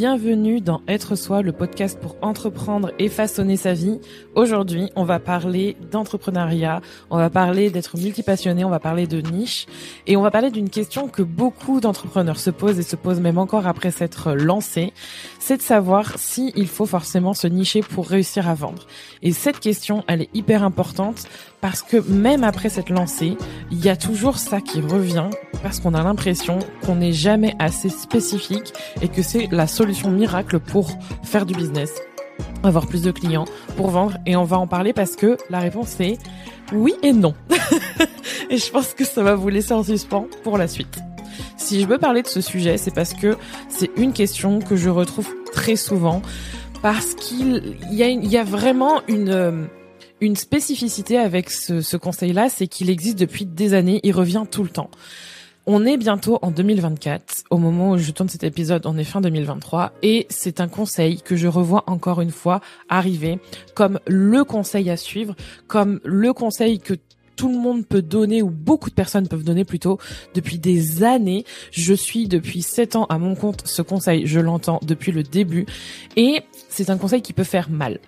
bienvenue dans Être Soi, le podcast pour entreprendre et façonner sa vie. Aujourd'hui, on va parler d'entrepreneuriat, on va parler d'être multipassionné, on va parler de niche et on va parler d'une question que beaucoup d'entrepreneurs se posent et se posent même encore après s'être lancés, c'est de savoir si faut forcément se nicher pour réussir à vendre. Et cette question, elle est hyper importante parce que même après cette lancée, il y a toujours ça qui revient parce qu'on a l'impression qu'on n'est jamais assez spécifique et que c'est la solution miracle pour faire du business, avoir plus de clients, pour vendre et on va en parler parce que la réponse est oui et non. et je pense que ça va vous laisser en suspens pour la suite. Si je veux parler de ce sujet, c'est parce que c'est une question que je retrouve très souvent parce qu'il y y a vraiment une une spécificité avec ce, conseil-là, c'est qu'il existe depuis des années, il revient tout le temps. On est bientôt en 2024. Au moment où je tourne cet épisode, on est fin 2023 et c'est un conseil que je revois encore une fois arriver comme le conseil à suivre, comme le conseil que tout le monde peut donner ou beaucoup de personnes peuvent donner plutôt depuis des années. Je suis depuis sept ans à mon compte. Ce conseil, je l'entends depuis le début et c'est un conseil qui peut faire mal.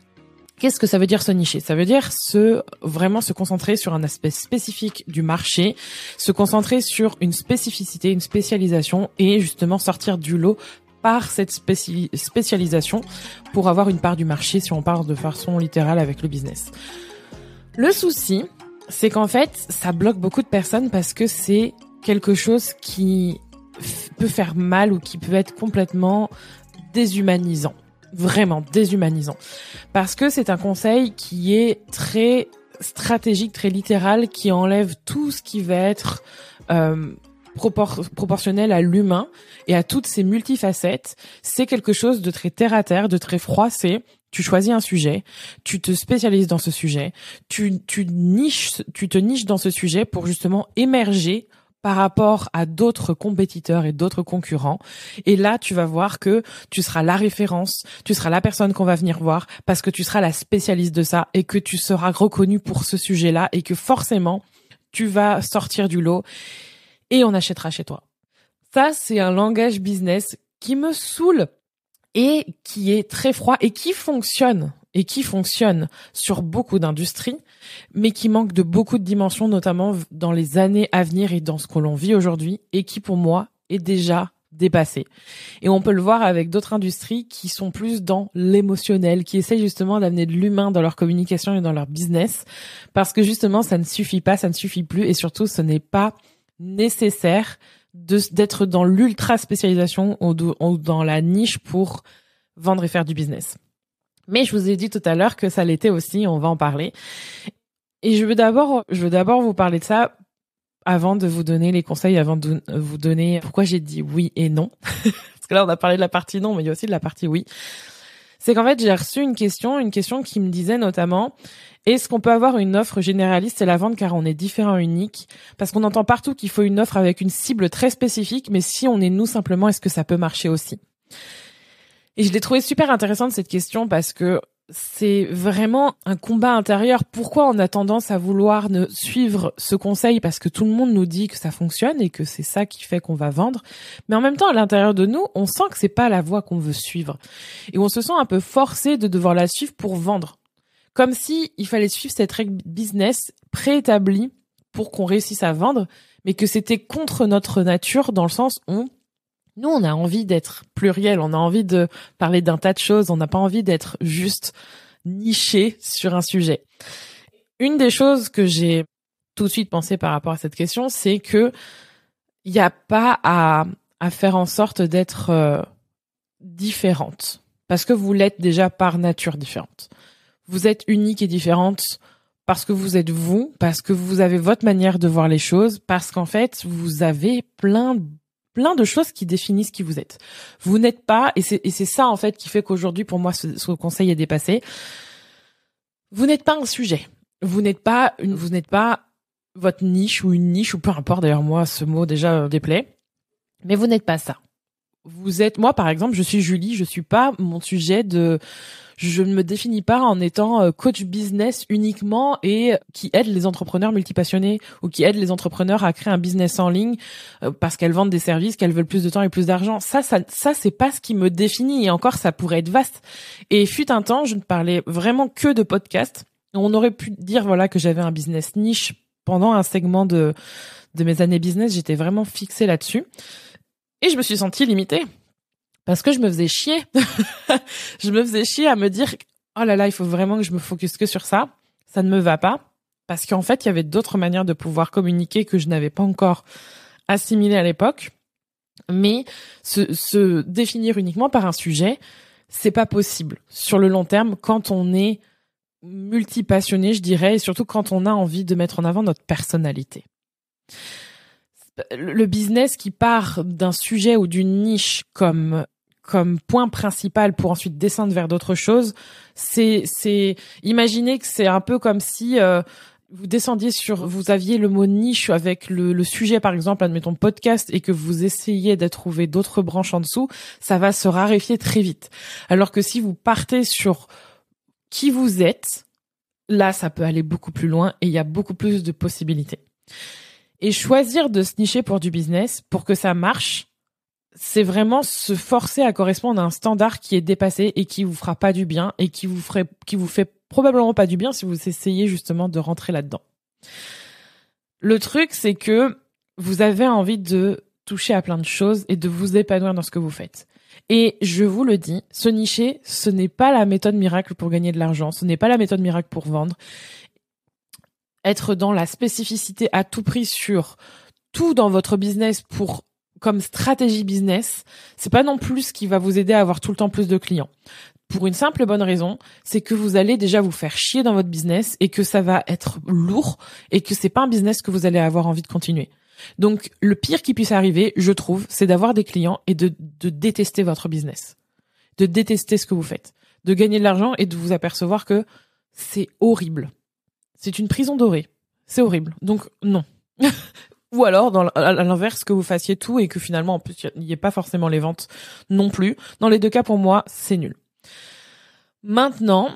Qu'est-ce que ça veut dire se nicher? Ça veut dire se vraiment se concentrer sur un aspect spécifique du marché, se concentrer sur une spécificité, une spécialisation et justement sortir du lot par cette spécialisation pour avoir une part du marché si on parle de façon littérale avec le business. Le souci, c'est qu'en fait, ça bloque beaucoup de personnes parce que c'est quelque chose qui peut faire mal ou qui peut être complètement déshumanisant vraiment déshumanisant. Parce que c'est un conseil qui est très stratégique, très littéral, qui enlève tout ce qui va être euh, proportionnel à l'humain et à toutes ses multifacettes. C'est quelque chose de très terre à terre, de très froissé. Tu choisis un sujet, tu te spécialises dans ce sujet, tu niches, tu te niches dans ce sujet pour justement émerger par rapport à d'autres compétiteurs et d'autres concurrents. Et là, tu vas voir que tu seras la référence, tu seras la personne qu'on va venir voir parce que tu seras la spécialiste de ça et que tu seras reconnu pour ce sujet-là et que forcément, tu vas sortir du lot et on achètera chez toi. Ça, c'est un langage business qui me saoule et qui est très froid et qui fonctionne et qui fonctionne sur beaucoup d'industries, mais qui manque de beaucoup de dimensions, notamment dans les années à venir et dans ce que l'on vit aujourd'hui, et qui pour moi est déjà dépassé. Et on peut le voir avec d'autres industries qui sont plus dans l'émotionnel, qui essayent justement d'amener de l'humain dans leur communication et dans leur business, parce que justement ça ne suffit pas, ça ne suffit plus, et surtout ce n'est pas nécessaire d'être dans l'ultra spécialisation ou dans la niche pour vendre et faire du business. Mais je vous ai dit tout à l'heure que ça l'était aussi, on va en parler. Et je veux d'abord, je veux d'abord vous parler de ça avant de vous donner les conseils, avant de vous donner pourquoi j'ai dit oui et non. Parce que là, on a parlé de la partie non, mais il y a aussi de la partie oui. C'est qu'en fait, j'ai reçu une question, une question qui me disait notamment, est-ce qu'on peut avoir une offre généraliste et la vente car on est différent, unique? Parce qu'on entend partout qu'il faut une offre avec une cible très spécifique, mais si on est nous simplement, est-ce que ça peut marcher aussi? Et je l'ai trouvé super intéressante cette question parce que c'est vraiment un combat intérieur. Pourquoi on a tendance à vouloir ne suivre ce conseil? Parce que tout le monde nous dit que ça fonctionne et que c'est ça qui fait qu'on va vendre. Mais en même temps, à l'intérieur de nous, on sent que c'est pas la voie qu'on veut suivre. Et on se sent un peu forcé de devoir la suivre pour vendre. Comme si il fallait suivre cette règle business préétablie pour qu'on réussisse à vendre, mais que c'était contre notre nature dans le sens où nous, on a envie d'être pluriel, on a envie de parler d'un tas de choses, on n'a pas envie d'être juste niché sur un sujet. Une des choses que j'ai tout de suite pensé par rapport à cette question, c'est que il n'y a pas à, faire en sorte d'être euh, différente, parce que vous l'êtes déjà par nature différente. Vous êtes unique et différente parce que vous êtes vous, parce que vous avez votre manière de voir les choses, parce qu'en fait, vous avez plein plein de choses qui définissent qui vous êtes. Vous n'êtes pas, et c'est ça en fait qui fait qu'aujourd'hui pour moi ce, ce, conseil est dépassé. Vous n'êtes pas un sujet. Vous n'êtes pas une, vous n'êtes pas votre niche ou une niche ou peu importe. D'ailleurs moi ce mot déjà déplaît. Mais vous n'êtes pas ça. Vous êtes moi par exemple, je suis Julie, je suis pas mon sujet de je ne me définis pas en étant euh, coach business uniquement et qui aide les entrepreneurs multipassionnés ou qui aide les entrepreneurs à créer un business en ligne euh, parce qu'elles vendent des services, qu'elles veulent plus de temps et plus d'argent. Ça, ça, ça, c'est pas ce qui me définit et encore, ça pourrait être vaste. Et fut un temps, je ne parlais vraiment que de podcasts. On aurait pu dire voilà que j'avais un business niche pendant un segment de de mes années business, j'étais vraiment fixée là-dessus. Et je me suis sentie limitée parce que je me faisais chier. je me faisais chier à me dire oh là là, il faut vraiment que je me focus que sur ça. Ça ne me va pas parce qu'en fait, il y avait d'autres manières de pouvoir communiquer que je n'avais pas encore assimilées à l'époque. Mais se, se définir uniquement par un sujet, c'est pas possible sur le long terme quand on est multipassionné, je dirais, et surtout quand on a envie de mettre en avant notre personnalité le business qui part d'un sujet ou d'une niche comme comme point principal pour ensuite descendre vers d'autres choses, c'est c'est imaginez que c'est un peu comme si euh, vous descendiez sur vous aviez le mot niche avec le, le sujet par exemple admettons podcast et que vous essayez de trouver d'autres branches en dessous, ça va se raréfier très vite. Alors que si vous partez sur qui vous êtes, là ça peut aller beaucoup plus loin et il y a beaucoup plus de possibilités. Et choisir de se nicher pour du business, pour que ça marche, c'est vraiment se forcer à correspondre à un standard qui est dépassé et qui vous fera pas du bien et qui vous ferait, qui vous fait probablement pas du bien si vous essayez justement de rentrer là-dedans. Le truc, c'est que vous avez envie de toucher à plein de choses et de vous épanouir dans ce que vous faites. Et je vous le dis, se nicher, ce n'est pas la méthode miracle pour gagner de l'argent, ce n'est pas la méthode miracle pour vendre être dans la spécificité à tout prix sur tout dans votre business pour comme stratégie business, c'est pas non plus ce qui va vous aider à avoir tout le temps plus de clients. Pour une simple bonne raison, c'est que vous allez déjà vous faire chier dans votre business et que ça va être lourd et que c'est pas un business que vous allez avoir envie de continuer. Donc, le pire qui puisse arriver, je trouve, c'est d'avoir des clients et de, de détester votre business. De détester ce que vous faites. De gagner de l'argent et de vous apercevoir que c'est horrible. C'est une prison dorée. C'est horrible. Donc non. Ou alors, à l'inverse, que vous fassiez tout et que finalement, en plus, il n'y ait pas forcément les ventes non plus. Dans les deux cas, pour moi, c'est nul. Maintenant,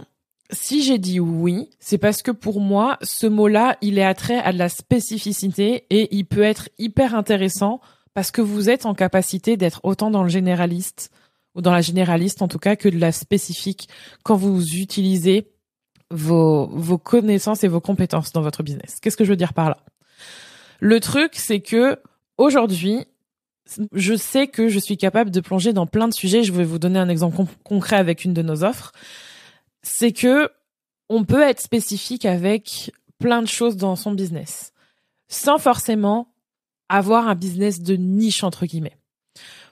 si j'ai dit oui, c'est parce que pour moi, ce mot-là, il est attrait à de la spécificité et il peut être hyper intéressant parce que vous êtes en capacité d'être autant dans le généraliste ou dans la généraliste en tout cas que de la spécifique quand vous utilisez vos, vos connaissances et vos compétences dans votre business. Qu'est-ce que je veux dire par là? Le truc, c'est que aujourd'hui, je sais que je suis capable de plonger dans plein de sujets. Je vais vous donner un exemple concret avec une de nos offres. C'est que on peut être spécifique avec plein de choses dans son business, sans forcément avoir un business de niche entre guillemets.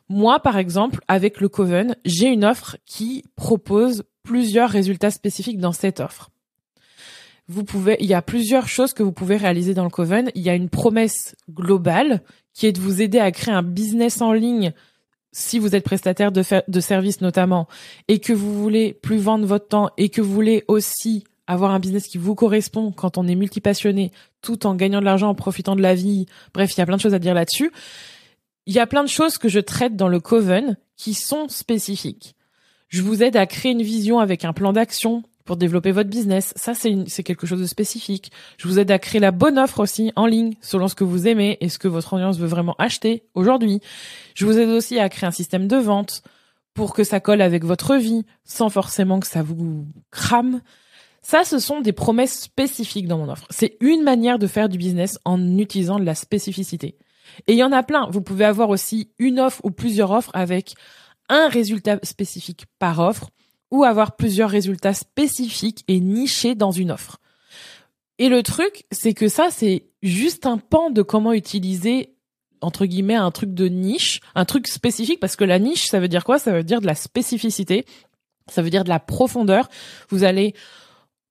Moi, par exemple, avec le Coven, j'ai une offre qui propose plusieurs résultats spécifiques dans cette offre. Vous pouvez, il y a plusieurs choses que vous pouvez réaliser dans le Coven. Il y a une promesse globale qui est de vous aider à créer un business en ligne si vous êtes prestataire de, de services notamment et que vous voulez plus vendre votre temps et que vous voulez aussi avoir un business qui vous correspond quand on est multipassionné tout en gagnant de l'argent, en profitant de la vie. Bref, il y a plein de choses à dire là-dessus. Il y a plein de choses que je traite dans le Coven qui sont spécifiques. Je vous aide à créer une vision avec un plan d'action pour développer votre business. Ça, c'est quelque chose de spécifique. Je vous aide à créer la bonne offre aussi en ligne, selon ce que vous aimez et ce que votre audience veut vraiment acheter aujourd'hui. Je vous aide aussi à créer un système de vente pour que ça colle avec votre vie, sans forcément que ça vous crame. Ça, ce sont des promesses spécifiques dans mon offre. C'est une manière de faire du business en utilisant de la spécificité. Et il y en a plein. Vous pouvez avoir aussi une offre ou plusieurs offres avec un résultat spécifique par offre ou avoir plusieurs résultats spécifiques et nichés dans une offre. Et le truc, c'est que ça, c'est juste un pan de comment utiliser, entre guillemets, un truc de niche, un truc spécifique, parce que la niche, ça veut dire quoi? Ça veut dire de la spécificité, ça veut dire de la profondeur. Vous allez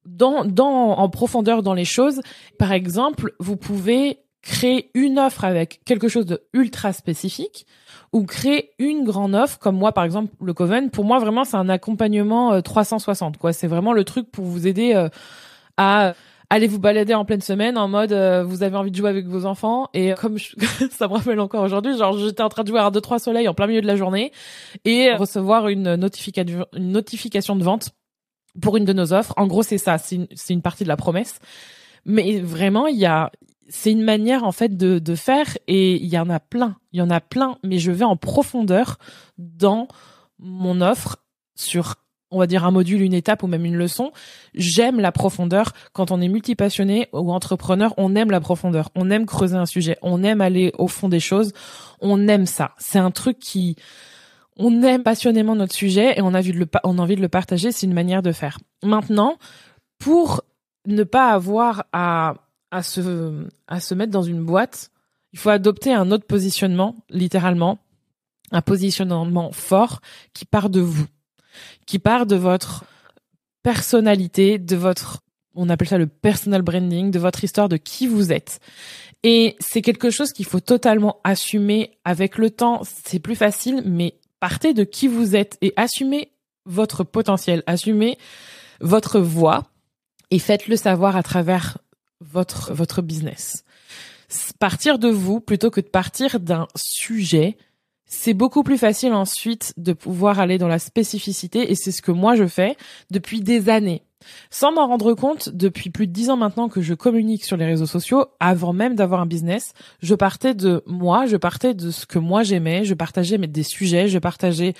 dans, dans, en profondeur dans les choses. Par exemple, vous pouvez créer une offre avec quelque chose de ultra spécifique ou créer une grande offre comme moi par exemple le Coven pour moi vraiment c'est un accompagnement 360 euh, quoi c'est vraiment le truc pour vous aider euh, à allez vous balader en pleine semaine en mode euh, vous avez envie de jouer avec vos enfants et comme ça me rappelle encore aujourd'hui, genre j'étais en train de jouer à 2 3 soleils en plein milieu de la journée et recevoir une notification une notification de vente pour une de nos offres. En gros, c'est ça, c'est une, une partie de la promesse. Mais vraiment, il y a c'est une manière en fait de, de faire et il y en a plein, il y en a plein, mais je vais en profondeur dans mon offre sur on va dire un module, une étape ou même une leçon. J'aime la profondeur. Quand on est multipassionné ou entrepreneur, on aime la profondeur. On aime creuser un sujet. On aime aller au fond des choses. On aime ça. C'est un truc qui, on aime passionnément notre sujet et on a, envie de le, on a envie de le partager. C'est une manière de faire. Maintenant, pour ne pas avoir à à se, à se mettre dans une boîte, il faut adopter un autre positionnement, littéralement, un positionnement fort qui part de vous, qui part de votre personnalité, de votre, on appelle ça le personal branding, de votre histoire, de qui vous êtes. Et c'est quelque chose qu'il faut totalement assumer avec le temps. C'est plus facile, mais partez de qui vous êtes et assumez votre potentiel, assumez votre voix et faites-le savoir à travers votre votre business. Partir de vous plutôt que de partir d'un sujet, c'est beaucoup plus facile ensuite de pouvoir aller dans la spécificité et c'est ce que moi je fais depuis des années. Sans m'en rendre compte, depuis plus de dix ans maintenant que je communique sur les réseaux sociaux, avant même d'avoir un business, je partais de moi, je partais de ce que moi j'aimais, je partageais des sujets, je partageais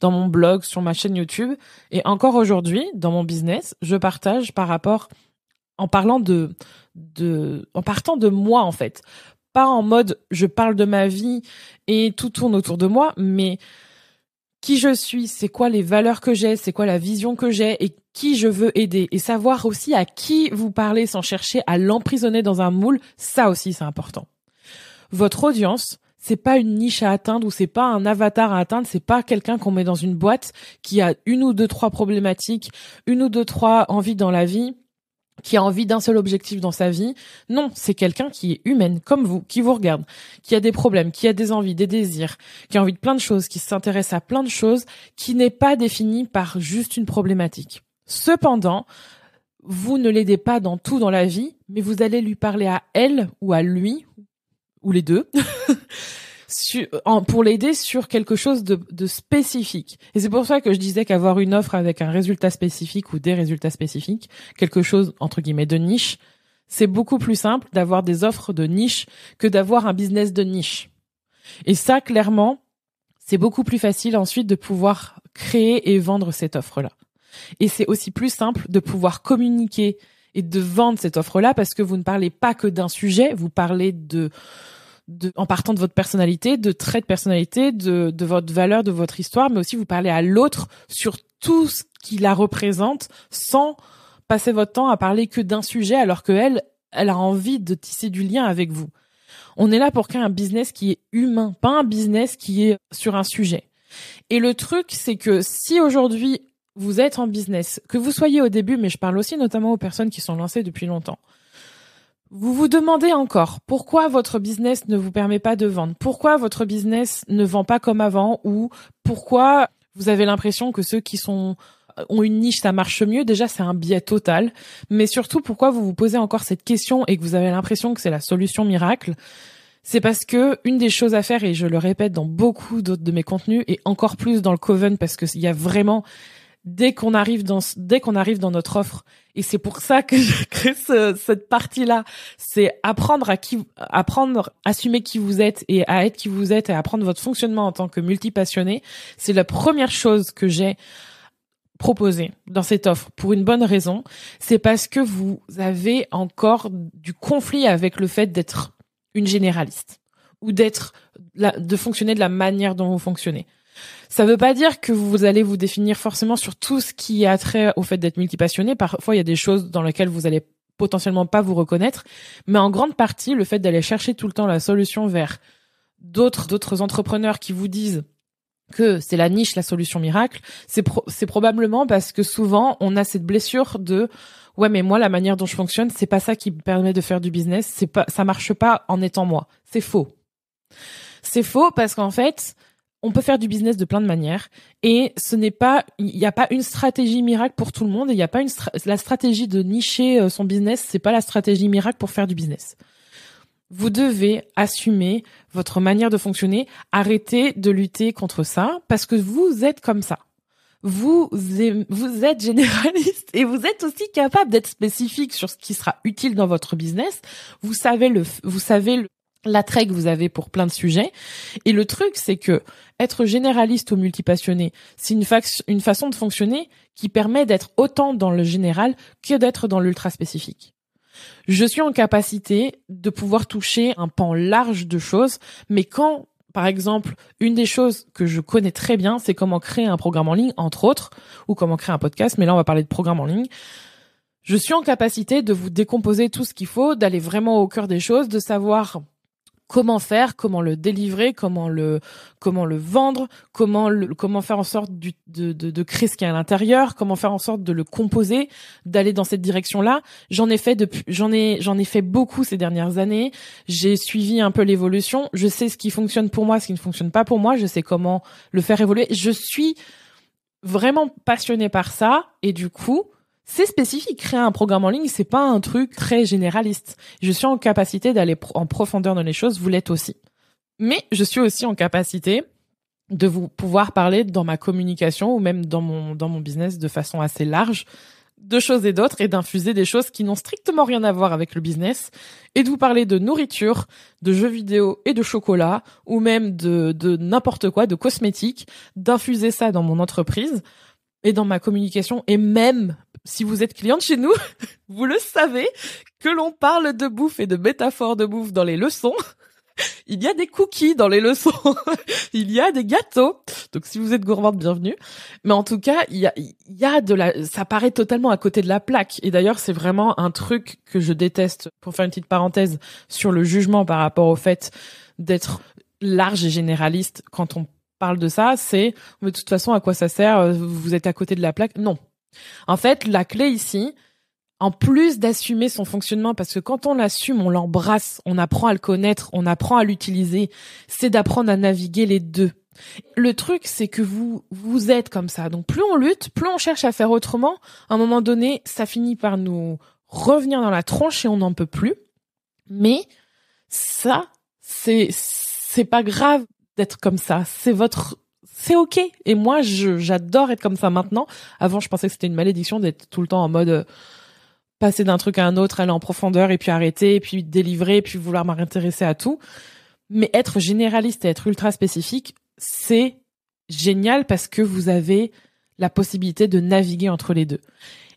dans mon blog, sur ma chaîne YouTube, et encore aujourd'hui, dans mon business, je partage par rapport en parlant de, partant de moi en fait, pas en mode je parle de ma vie et tout tourne autour de moi, mais qui je suis, c'est quoi les valeurs que j'ai, c'est quoi la vision que j'ai et qui je veux aider. Et savoir aussi à qui vous parlez sans chercher à l'emprisonner dans un moule, ça aussi c'est important. Votre audience, c'est pas une niche à atteindre ou c'est pas un avatar à atteindre, c'est pas quelqu'un qu'on met dans une boîte qui a une ou deux trois problématiques, une ou deux trois envies dans la vie qui a envie d'un seul objectif dans sa vie. Non, c'est quelqu'un qui est humaine, comme vous, qui vous regarde, qui a des problèmes, qui a des envies, des désirs, qui a envie de plein de choses, qui s'intéresse à plein de choses, qui n'est pas défini par juste une problématique. Cependant, vous ne l'aidez pas dans tout dans la vie, mais vous allez lui parler à elle ou à lui, ou les deux, pour l'aider sur quelque chose de, spécifique. Et c'est pour ça que je disais qu'avoir une offre avec un résultat spécifique ou des résultats spécifiques, quelque chose entre guillemets de niche, c'est beaucoup plus simple d'avoir des offres de niche que d'avoir un business de niche. Et ça, clairement, c'est beaucoup plus facile ensuite de pouvoir créer et vendre cette offre-là. Et c'est aussi plus simple de pouvoir communiquer et de vendre cette offre-là parce que vous ne parlez pas que d'un sujet, vous parlez de en partant de votre personnalité, de traits de personnalité, de, de votre valeur, de votre histoire, mais aussi vous parlez à l'autre sur tout ce qui la représente sans passer votre temps à parler que d'un sujet alors que elle, elle a envie de tisser du lien avec vous. On est là pour créer un business qui est humain, pas un business qui est sur un sujet. Et le truc, c'est que si aujourd'hui vous êtes en business, que vous soyez au début, mais je parle aussi notamment aux personnes qui sont lancées depuis longtemps, vous vous demandez encore pourquoi votre business ne vous permet pas de vendre, pourquoi votre business ne vend pas comme avant ou pourquoi vous avez l'impression que ceux qui sont euh, ont une niche, ça marche mieux. Déjà, c'est un biais total. Mais surtout, pourquoi vous vous posez encore cette question et que vous avez l'impression que c'est la solution miracle? C'est parce que une des choses à faire, et je le répète dans beaucoup d'autres de mes contenus, et encore plus dans le Coven, parce qu'il y a vraiment dès qu'on arrive dans dès qu'on arrive dans notre offre. Et c'est pour ça que je crée cette partie là c'est apprendre à qui apprendre assumer qui vous êtes et à être qui vous êtes et apprendre votre fonctionnement en tant que multipassionné. C'est la première chose que j'ai proposé dans cette offre pour une bonne raison. C'est parce que vous avez encore du conflit avec le fait d'être une généraliste ou d'être de fonctionner de la manière dont vous fonctionnez ça veut pas dire que vous allez vous définir forcément sur tout ce qui a trait au fait d'être multipassionné. Parfois, il y a des choses dans lesquelles vous allez potentiellement pas vous reconnaître, mais en grande partie, le fait d'aller chercher tout le temps la solution vers d'autres d'autres entrepreneurs qui vous disent que c'est la niche, la solution miracle, c'est c'est probablement parce que souvent on a cette blessure de ouais mais moi la manière dont je fonctionne c'est pas ça qui me permet de faire du business, c'est pas ça marche pas en étant moi. C'est faux. C'est faux parce qu'en fait on peut faire du business de plein de manières. Et ce n'est pas il n'y a pas une stratégie miracle pour tout le monde il n'y a pas une la stratégie de nicher euh, son business c'est pas la stratégie miracle pour faire du business. Vous devez assumer votre manière de fonctionner arrêter de lutter contre ça parce que vous êtes comme ça. Vous vous êtes généraliste et vous êtes aussi capable d'être spécifique sur ce qui sera utile dans votre business. Vous savez le vous savez le l'attrait que vous avez pour plein de sujets. Et le truc, c'est que être généraliste ou multipassionné, c'est une, une façon de fonctionner qui permet d'être autant dans le général que d'être dans l'ultra spécifique. Je suis en capacité de pouvoir toucher un pan large de choses, mais quand, par exemple, une des choses que je connais très bien, c'est comment créer un programme en ligne, entre autres, ou comment créer un podcast, mais là on va parler de programme en ligne. Je suis en capacité de vous décomposer tout ce qu'il faut, d'aller vraiment au cœur des choses, de savoir comment faire, comment le délivrer, comment le comment le vendre, comment le, comment faire en sorte de, de, de créer ce qu'il y a à l'intérieur, comment faire en sorte de le composer, d'aller dans cette direction-là. J'en ai fait depuis, j'en ai j'en ai fait beaucoup ces dernières années. J'ai suivi un peu l'évolution. Je sais ce qui fonctionne pour moi, ce qui ne fonctionne pas pour moi. Je sais comment le faire évoluer. Je suis vraiment passionnée par ça et du coup c'est spécifique. Créer un programme en ligne, c'est pas un truc très généraliste. Je suis en capacité d'aller en profondeur dans les choses, vous l'êtes aussi. Mais je suis aussi en capacité de vous pouvoir parler dans ma communication ou même dans mon, dans mon business de façon assez large de choses et d'autres et d'infuser des choses qui n'ont strictement rien à voir avec le business et de vous parler de nourriture, de jeux vidéo et de chocolat ou même de, de n'importe quoi, de cosmétiques, d'infuser ça dans mon entreprise et dans ma communication et même si vous êtes cliente chez nous, vous le savez que l'on parle de bouffe et de métaphores de bouffe dans les leçons. Il y a des cookies dans les leçons. il y a des gâteaux. Donc si vous êtes gourmande, bienvenue. Mais en tout cas, il y a, y a de la, ça paraît totalement à côté de la plaque. Et d'ailleurs, c'est vraiment un truc que je déteste. Pour faire une petite parenthèse sur le jugement par rapport au fait d'être large et généraliste quand on parle de ça, c'est de toute façon à quoi ça sert? Vous êtes à côté de la plaque? Non, en fait, la clé ici, en plus d'assumer son fonctionnement, parce que quand on l'assume, on l'embrasse, on apprend à le connaître, on apprend à l'utiliser, c'est d'apprendre à naviguer les deux. Le truc, c'est que vous, vous êtes comme ça. Donc plus on lutte, plus on cherche à faire autrement, à un moment donné, ça finit par nous revenir dans la tronche et on n'en peut plus. Mais ça, c'est, c'est pas grave d'être comme ça. C'est votre c'est ok. Et moi, j'adore être comme ça maintenant. Avant, je pensais que c'était une malédiction d'être tout le temps en mode euh, passer d'un truc à un autre, aller en profondeur et puis arrêter, et puis délivrer, et puis vouloir m'intéresser à tout. Mais être généraliste et être ultra spécifique, c'est génial parce que vous avez la possibilité de naviguer entre les deux.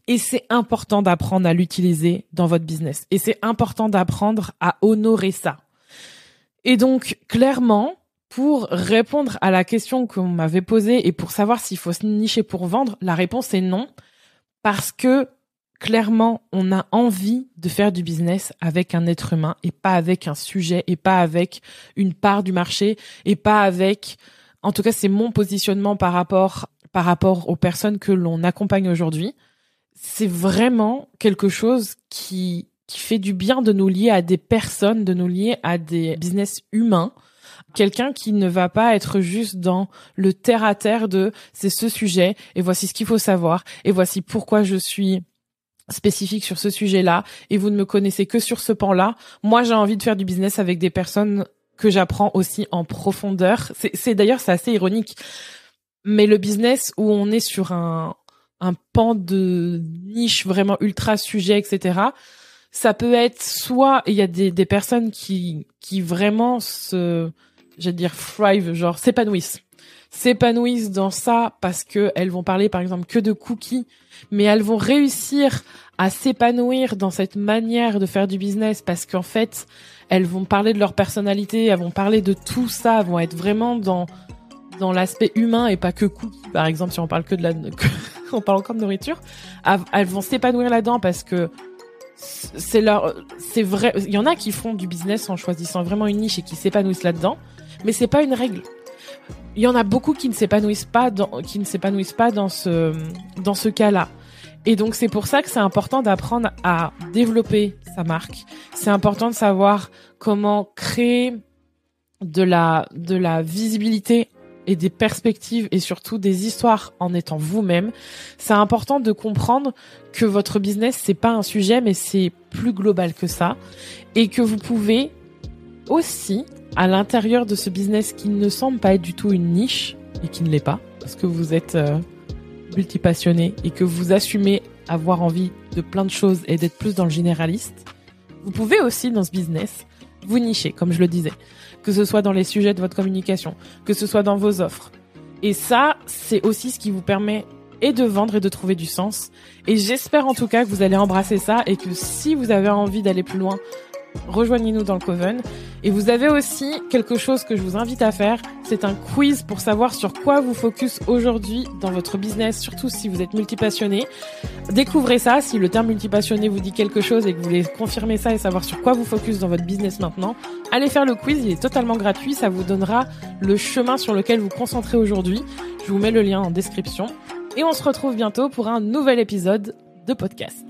Et c'est important d'apprendre à l'utiliser dans votre business. Et c'est important d'apprendre à honorer ça. Et donc, clairement, pour répondre à la question qu'on m'avait posée et pour savoir s'il faut se nicher pour vendre, la réponse est non. Parce que clairement, on a envie de faire du business avec un être humain et pas avec un sujet et pas avec une part du marché et pas avec, en tout cas, c'est mon positionnement par rapport, par rapport aux personnes que l'on accompagne aujourd'hui. C'est vraiment quelque chose qui, qui fait du bien de nous lier à des personnes, de nous lier à des business humains quelqu'un qui ne va pas être juste dans le terre à terre de c'est ce sujet et voici ce qu'il faut savoir et voici pourquoi je suis spécifique sur ce sujet-là et vous ne me connaissez que sur ce pan-là. Moi, j'ai envie de faire du business avec des personnes que j'apprends aussi en profondeur. C'est d'ailleurs c'est assez ironique, mais le business où on est sur un un pan de niche vraiment ultra sujet, etc. Ça peut être soit il y a des personnes qui qui vraiment se j'allais dire thrive, genre s'épanouissent. S'épanouissent dans ça parce que elles vont parler par exemple que de cookies, mais elles vont réussir à s'épanouir dans cette manière de faire du business parce qu'en fait, elles vont parler de leur personnalité, elles vont parler de tout ça, elles vont être vraiment dans dans l'aspect humain et pas que cookies. Par exemple, si on parle que de la, on parle encore de nourriture, elles vont s'épanouir là-dedans parce que c'est leur, c'est vrai. Il y en a qui font du business en choisissant vraiment une niche et qui s'épanouissent là-dedans mais c'est pas une règle. Il y en a beaucoup qui ne s'épanouissent pas dans, qui ne s'épanouissent pas dans ce, dans ce cas-là. Et donc c'est pour ça que c'est important d'apprendre à développer sa marque. C'est important de savoir comment créer de la, de la visibilité et des perspectives et surtout des histoires en étant vous-même, c'est important de comprendre que votre business c'est pas un sujet mais c'est plus global que ça et que vous pouvez aussi à l'intérieur de ce business qui ne semble pas être du tout une niche et qui ne l'est pas parce que vous êtes euh, multipassionné et que vous assumez avoir envie de plein de choses et d'être plus dans le généraliste, vous pouvez aussi dans ce business vous nicher comme je le disais que ce soit dans les sujets de votre communication, que ce soit dans vos offres. Et ça, c'est aussi ce qui vous permet et de vendre et de trouver du sens. Et j'espère en tout cas que vous allez embrasser ça et que si vous avez envie d'aller plus loin, rejoignez-nous dans le Coven. Et vous avez aussi quelque chose que je vous invite à faire, c'est un quiz pour savoir sur quoi vous focus aujourd'hui dans votre business, surtout si vous êtes multipassionné. Découvrez ça, si le terme multipassionné vous dit quelque chose et que vous voulez confirmer ça et savoir sur quoi vous focus dans votre business maintenant, allez faire le quiz, il est totalement gratuit, ça vous donnera le chemin sur lequel vous concentrez aujourd'hui. Je vous mets le lien en description. Et on se retrouve bientôt pour un nouvel épisode de podcast.